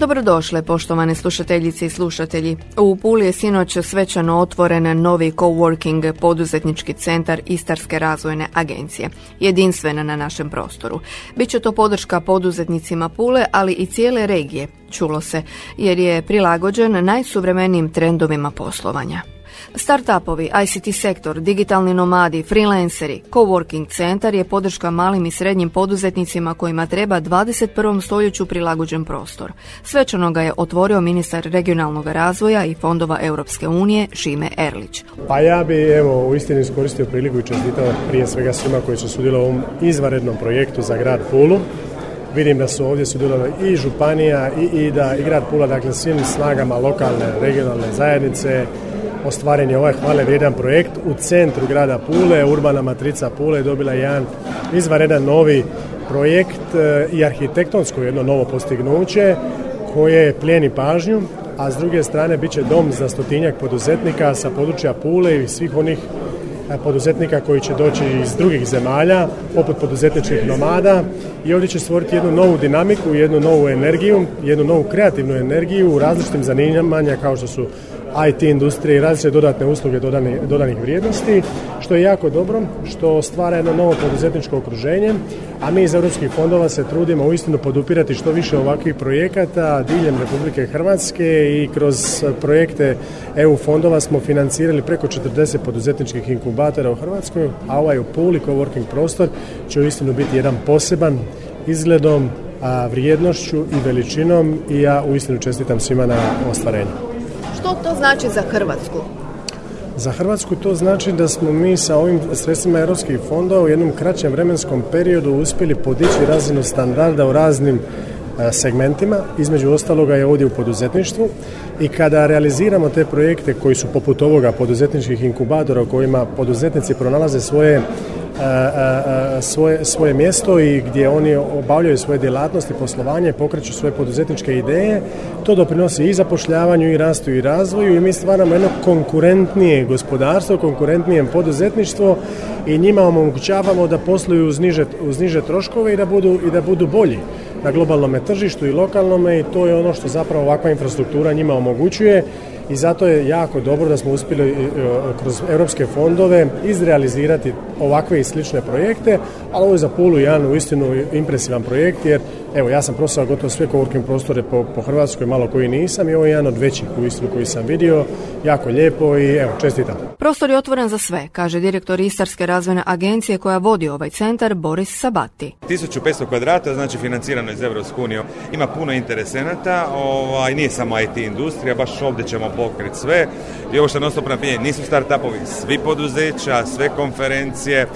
Dobrodošle, poštovane slušateljice i slušatelji. U Puli je sinoć svečano otvoren novi coworking poduzetnički centar Istarske razvojne agencije, jedinstven na našem prostoru. Biće to podrška poduzetnicima Pule, ali i cijele regije, čulo se, jer je prilagođen najsuvremenijim trendovima poslovanja. Startupovi, ICT sektor, digitalni nomadi, freelanceri, coworking centar je podrška malim i srednjim poduzetnicima kojima treba 21. stoljeću prilagođen prostor. Svečano ga je otvorio ministar regionalnog razvoja i fondova Europske unije Šime Erlić. Pa ja bi evo u istinu iskoristio priliku i čestitao prije svega svima koji su sudjelovali u ovom izvanrednom projektu za grad Pulu. Vidim da su ovdje sudjelovali i županija i IDA i grad Pula, dakle svim snagama lokalne, regionalne zajednice, ostvaren je ovaj hvale vrijedan projekt u centru grada Pule, urbana matrica Pule je dobila jedan izvanredan novi projekt e, i arhitektonsko jedno novo postignuće koje plijeni pažnju, a s druge strane bit će dom za stotinjak poduzetnika sa područja Pule i svih onih e, poduzetnika koji će doći iz drugih zemalja, poput poduzetničkih nomada. I ovdje će stvoriti jednu novu dinamiku, jednu novu energiju, jednu novu kreativnu energiju u različitim zanimanja kao što su IT industrije i različite dodatne usluge dodani, dodanih vrijednosti, što je jako dobro, što stvara jedno novo poduzetničko okruženje, a mi iz europskih fondova se trudimo uistinu podupirati što više ovakvih projekata diljem Republike Hrvatske i kroz projekte EU fondova smo financirali preko 40 poduzetničkih inkubatora u Hrvatskoj, a ovaj u Puli coworking prostor će uistinu biti jedan poseban izgledom, a, vrijednošću i veličinom i ja uistinu čestitam svima na ostvarenju. Što to znači za Hrvatsku? Za Hrvatsku to znači da smo mi sa ovim sredstvima europskih fondova u jednom kraćem vremenskom periodu uspjeli podići razinu standarda u raznim e, segmentima, između ostaloga je ovdje u poduzetništvu i kada realiziramo te projekte koji su poput ovoga poduzetničkih inkubatora u kojima poduzetnici pronalaze svoje svoje, svoje mjesto i gdje oni obavljaju svoje djelatnosti, poslovanje, pokreću svoje poduzetničke ideje, to doprinosi i zapošljavanju i rastu i razvoju. I mi stvaramo jedno konkurentnije gospodarstvo, konkurentnije poduzetništvo i njima omogućavamo da posluju uz niže, uz niže troškove i da budu, i da budu bolji na globalnom tržištu i lokalnome. I to je ono što zapravo ovakva infrastruktura njima omogućuje i zato je jako dobro da smo uspjeli e, kroz europske fondove izrealizirati ovakve i slične projekte, ali ovo je za Pulu jedan uistinu impresivan projekt jer evo ja sam prosao gotovo sve coworking prostore po, po Hrvatskoj, malo koji nisam i ovo je jedan od većih uistinu koji sam vidio, jako lijepo i evo čestitam. Prostor je otvoren za sve, kaže direktor Istarske razvojne agencije koja vodi ovaj centar Boris Sabati. 1500 kvadrata, znači financirano iz Evropske unije, ima puno interesenata, ovaj, nije samo IT industrija, baš ovdje ćemo pokriti sve. I ovo što non stop nisu startupovi, svi poduzeća, sve konferencije,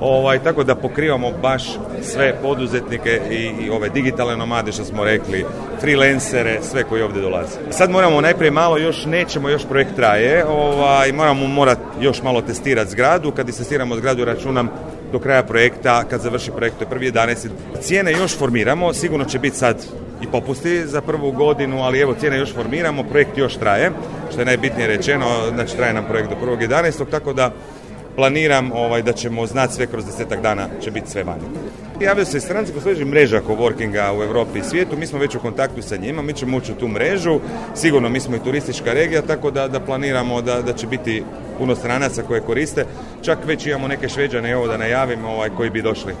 Ovaj, tako da pokrivamo baš sve poduzetnike i, i ove digitalne nomade što smo rekli, freelancere, sve koji ovdje dolaze. Sad moramo najprije malo, još nećemo, još projekt traje, ovaj, moramo morat još malo testirati zgradu, kad testiramo zgradu računam do kraja projekta, kad završi projekt, to je prvi 11. Cijene još formiramo, sigurno će biti sad i popusti za prvu godinu, ali evo cijene još formiramo, projekt još traje, što je najbitnije rečeno, znači traje nam projekt do 1.11. tako da planiram ovaj, da ćemo znati sve kroz desetak dana će biti sve vani. Javio se stranci posluži mreža coworkinga u Europi i svijetu, mi smo već u kontaktu sa njima, mi ćemo ući u tu mrežu, sigurno mi smo i turistička regija, tako da, da planiramo da, da će biti puno stranaca koje koriste, čak već imamo neke šveđane, evo da najavim, ovaj, koji bi došli.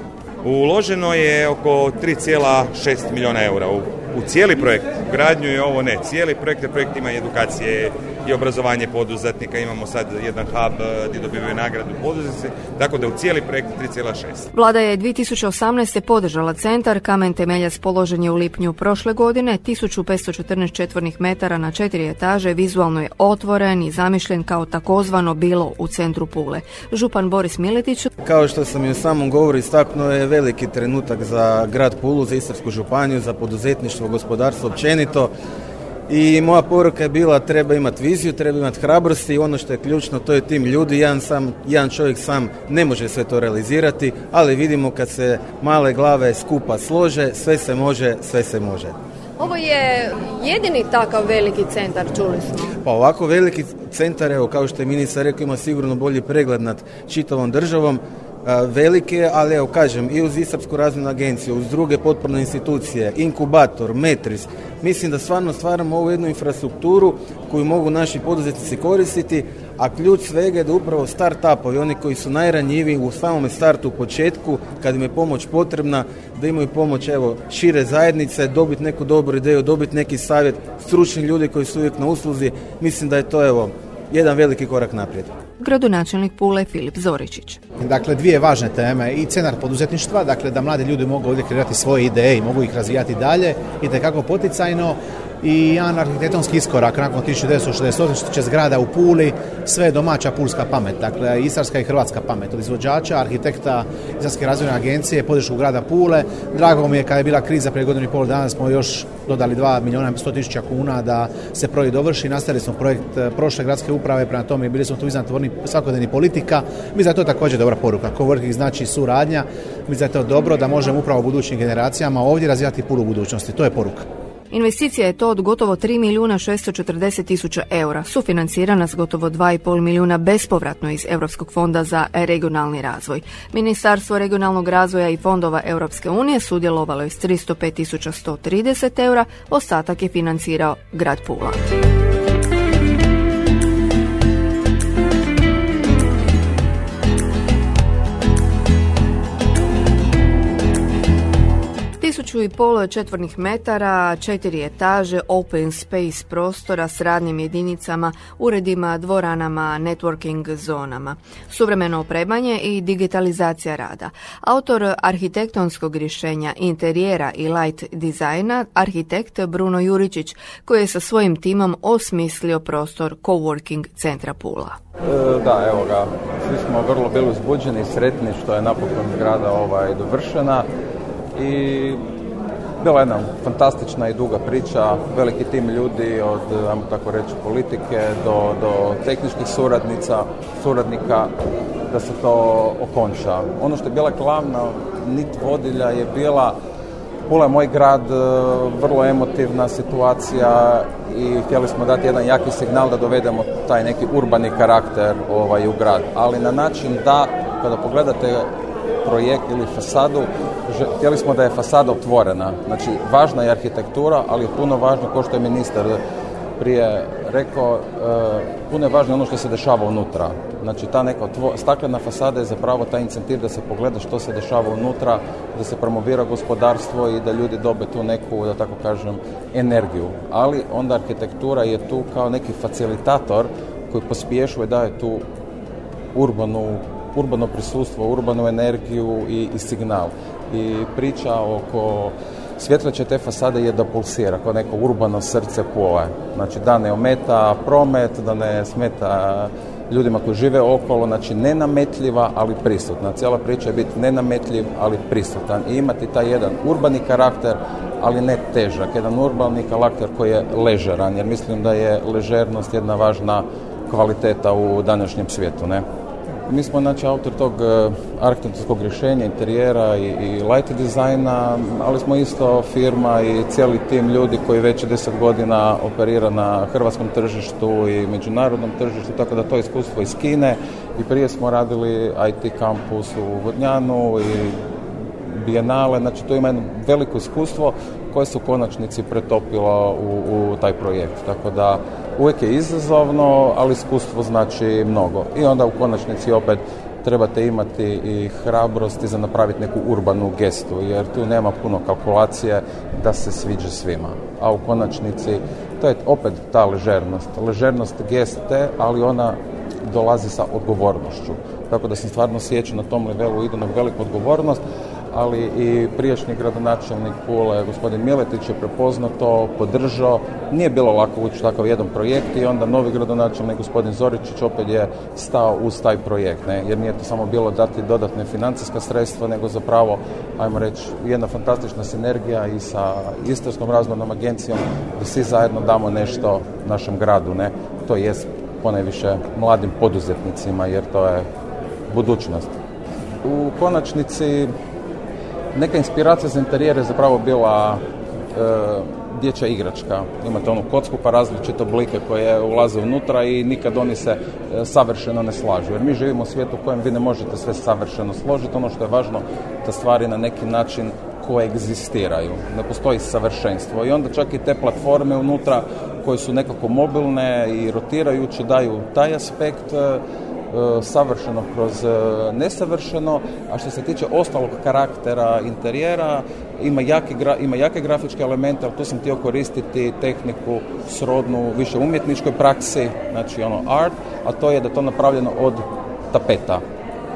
Uloženo je oko 3,6 milijuna eura u, u cijeli projekt, gradnju je ovo ne, cijeli projekt, projekt ima edukacije, i obrazovanje poduzetnika. Imamo sad jedan hub eh, gdje dobivaju nagradu poduzetnici, tako da u cijeli projekt 3,6. Vlada je 2018. podržala centar, kamen temeljac položen je u lipnju prošle godine, 1514 četvornih metara na četiri etaže, vizualno je otvoren i zamišljen kao takozvano bilo u centru Pule. Župan Boris Miletić. Kao što sam i u samom govoru istaknuo je veliki trenutak za grad Pulu, za Istarsku županiju, za poduzetništvo, gospodarstvo općenito I moja poruka je bila treba imati viziju, treba imati hrabrosti i ono što je ključno to je tim ljudi. Jedan, sam, jedan čovjek sam ne može sve to realizirati, ali vidimo kad se male glave skupa slože, sve se može, sve se može. Ovo je jedini takav veliki centar, čuli smo. Pa ovako veliki centar, evo kao što je ministar rekao, ima sigurno bolji pregled nad čitavom državom velike, ali evo kažem i uz Istarsku razvojnu agenciju, uz druge potporne institucije, inkubator, metris, mislim da stvarno stvaramo ovu jednu infrastrukturu koju mogu naši poduzetnici koristiti, a ključ svega je da upravo start-upovi, oni koji su najranjiviji u samome startu u početku, kad im je pomoć potrebna, da imaju pomoć evo, šire zajednice, dobiti neku dobru ideju, dobiti neki savjet, stručni ljudi koji su uvijek na usluzi, mislim da je to evo, jedan veliki korak naprijed gradonačelnik Pule Filip Zoričić. Dakle, dvije važne teme. I cenar poduzetništva, dakle da mladi ljudi mogu ovdje kreirati svoje ideje i mogu ih razvijati dalje. I tekako poticajno i jedan arhitektonski iskorak nakon 1968. što će zgrada u Puli, sve domaća pulska pamet, dakle istarska i hrvatska pamet od izvođača, arhitekta Istarske razvojne agencije, podršku grada Pule. Drago mi je kada je bila kriza prije godinu i pol dana smo još dodali 2 milijuna 100 tisuća kuna da se projekt dovrši. Nastavili smo projekt e, prošle gradske uprave, prema tome bili smo tu iznad tvorni svakodnevni politika. Da je to također dobra poruka. Coworking znači suradnja. Da je to dobro da možemo upravo budućim generacijama ovdje razvijati Pulu budućnosti. To je poruka. Investicija je to od gotovo 3 milijuna 640 tisuća eura, sufinancirana s gotovo 2,5 milijuna bespovratno iz Europskog fonda za regionalni razvoj. Ministarstvo regionalnog razvoja i fondova Europske unije sudjelovalo je s 305 130 eura, ostatak je financirao grad Pula. 1500 četvornih metara, četiri etaže, open space prostora s radnim jedinicama, uredima, dvoranama, networking zonama. Suvremeno opremanje i digitalizacija rada. Autor arhitektonskog rješenja interijera i light dizajna, arhitekt Bruno Juričić, koji je sa svojim timom osmislio prostor coworking centra Pula. E, da, evo ga, svi smo vrlo bili uzbuđeni i sretni što je napokon zgrada ovaj, dovršena i bila jedna fantastična i duga priča, veliki tim ljudi od, ajmo tako reći, politike do, do tehničkih suradnica, suradnika, da se to okonča. Ono što je bila glavna nit vodilja je bila Pula je moj grad, e, vrlo emotivna situacija i htjeli smo dati jedan jaki signal da dovedemo taj neki urbani karakter ovaj, u grad. Ali na način da, kada pogledate projekt ili fasadu, htjeli smo da je fasada otvorena. Znači, važna je arhitektura, ali puno važno, kao što je ministar prije rekao, e, puno je važno ono što se dešava unutra. Znači, ta neka staklena fasada je zapravo taj incentiv da se pogleda što se dešava unutra, da se promovira gospodarstvo i da ljudi dobe tu neku, da tako kažem, energiju. Ali onda arhitektura je tu kao neki facilitator koji pospješuje daje tu urbanu urbano prisustvo, urbanu energiju i, i signal. I priča oko svjetleće te fasade je da pulsira kao neko urbano srce pole. Znači da ne ometa promet, da ne smeta ljudima koji žive okolo, znači nenametljiva, ali prisutna. Cijela priča je biti nenametljiv, ali prisutan i imati taj jedan urbani karakter, ali ne težak, jedan urbani karakter koji je ležeran, jer mislim da je ležernost jedna važna kvaliteta u današnjem svijetu, ne? Mi smo znači autor tog e, arhitektonskog rješenja, interijera i, i light dizajna, ali smo isto firma i cijeli tim ljudi koji već deset godina operira na hrvatskom tržištu i međunarodnom tržištu, tako da to iskustvo iz Kine. I prije smo radili IT kampus u Vodnjanu i bijenale, znači to ima jedno veliko iskustvo koje se u konačnici pretopilo u, u taj projekt. Tako da uvijek je izazovno, ali iskustvo znači mnogo. I onda u konačnici opet trebate imati i hrabrosti za napraviti neku urbanu gestu, jer tu nema puno kalkulacije da se sviđa svima. A u konačnici to je opet ta ležernost. Ležernost geste, ali ona dolazi sa odgovornošću. Tako da sam stvarno sjećao na tom levelu ide na veliku odgovornost, ali i prijašnji gradonačelnik Pule, gospodin Miletić je prepoznao to, podržao. Nije bilo lako ući takav jedan projekt i onda novi gradonačelnik, gospodin Zoričić, opet je stao uz taj projekt. Ne? Jer nije to samo bilo dati dodatne financijska sredstva, nego zapravo, ajmo reći, jedna fantastična sinergija i sa Istarskom razvojnom agencijom da svi zajedno damo nešto našem gradu. Ne? To jest ponajviše mladim poduzetnicima, jer to je budućnost. U konačnici neka inspiracija za interijer je zapravo bila e, dječja igračka. Imate onu kocku pa različite oblike koje ulaze unutra i nikad oni se e, savršeno ne slažu. Jer mi živimo u svijetu u kojem vi ne možete sve savršeno složiti. Ono što je važno da stvari na neki način koegzistiraju. Ne postoji savršenstvo. I onda čak i te platforme unutra koje su nekako mobilne i rotirajuće daju taj aspekt e, savršeno kroz e, nesavršeno, a što se tiče ostalog karaktera interijera, ima jake, ima jake grafičke elemente, ali tu sam htio koristiti tehniku srodnu više umjetničkoj praksi, znači ono art, a to je da to napravljeno od tapeta.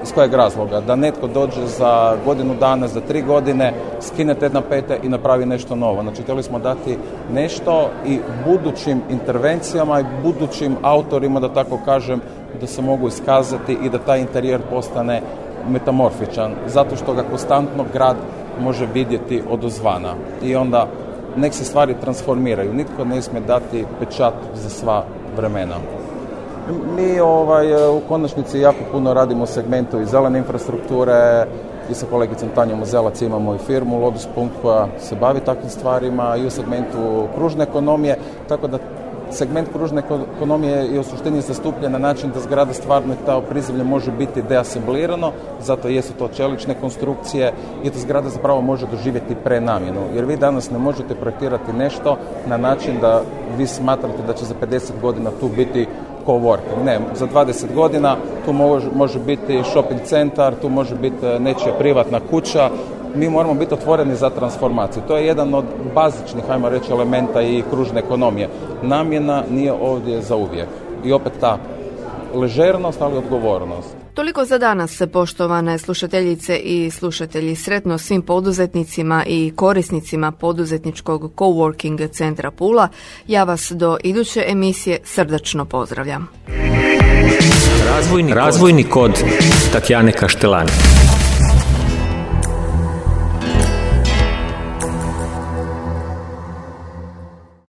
Iz kojeg razloga? Da netko dođe za godinu dana, za tri godine, skine te tapete i napravi nešto novo. Znači, htjeli smo dati nešto i budućim intervencijama i budućim autorima, da tako kažem, da se mogu iskazati i da taj interijer postane metamorfičan, zato što ga konstantno grad može vidjeti od ozvana. I onda nek se stvari transformiraju. Nitko ne smije dati pečat za sva vremena. Mi ovaj, u konačnici jako puno radimo segmentu i zelene infrastrukture, i sa kolegicom Tanjom Uzelac imamo i firmu Lodus Punkt koja se bavi takvim stvarima i u segmentu kružne ekonomije, tako da segment kružne ekonomije je u suštini zastupljen na način da zgrada stvarno i ta prizemlje može biti deasemblirano, zato jesu to čelične konstrukcije i da zgrada zapravo može doživjeti prenamjenu. Jer vi danas ne možete projektirati nešto na način da vi smatrate da će za 50 godina tu biti coworking. Ne, za 20 godina tu može, može biti shopping centar, tu može biti e, nečija privatna kuća, mi moramo biti otvoreni za transformaciju. To je jedan od bazičnih, ajmo reći, elementa i kružne ekonomije. Namjena nije ovdje za uvijek. I opet ta ležernost, ali odgovornost. Toliko za danas, poštovane slušateljice i slušatelji. Sretno svim poduzetnicima i korisnicima poduzetničkog coworking centra Pula. Ja vas do iduće emisije srdačno pozdravljam. Razvojni, Razvojni kod Tatjane Kaštelani.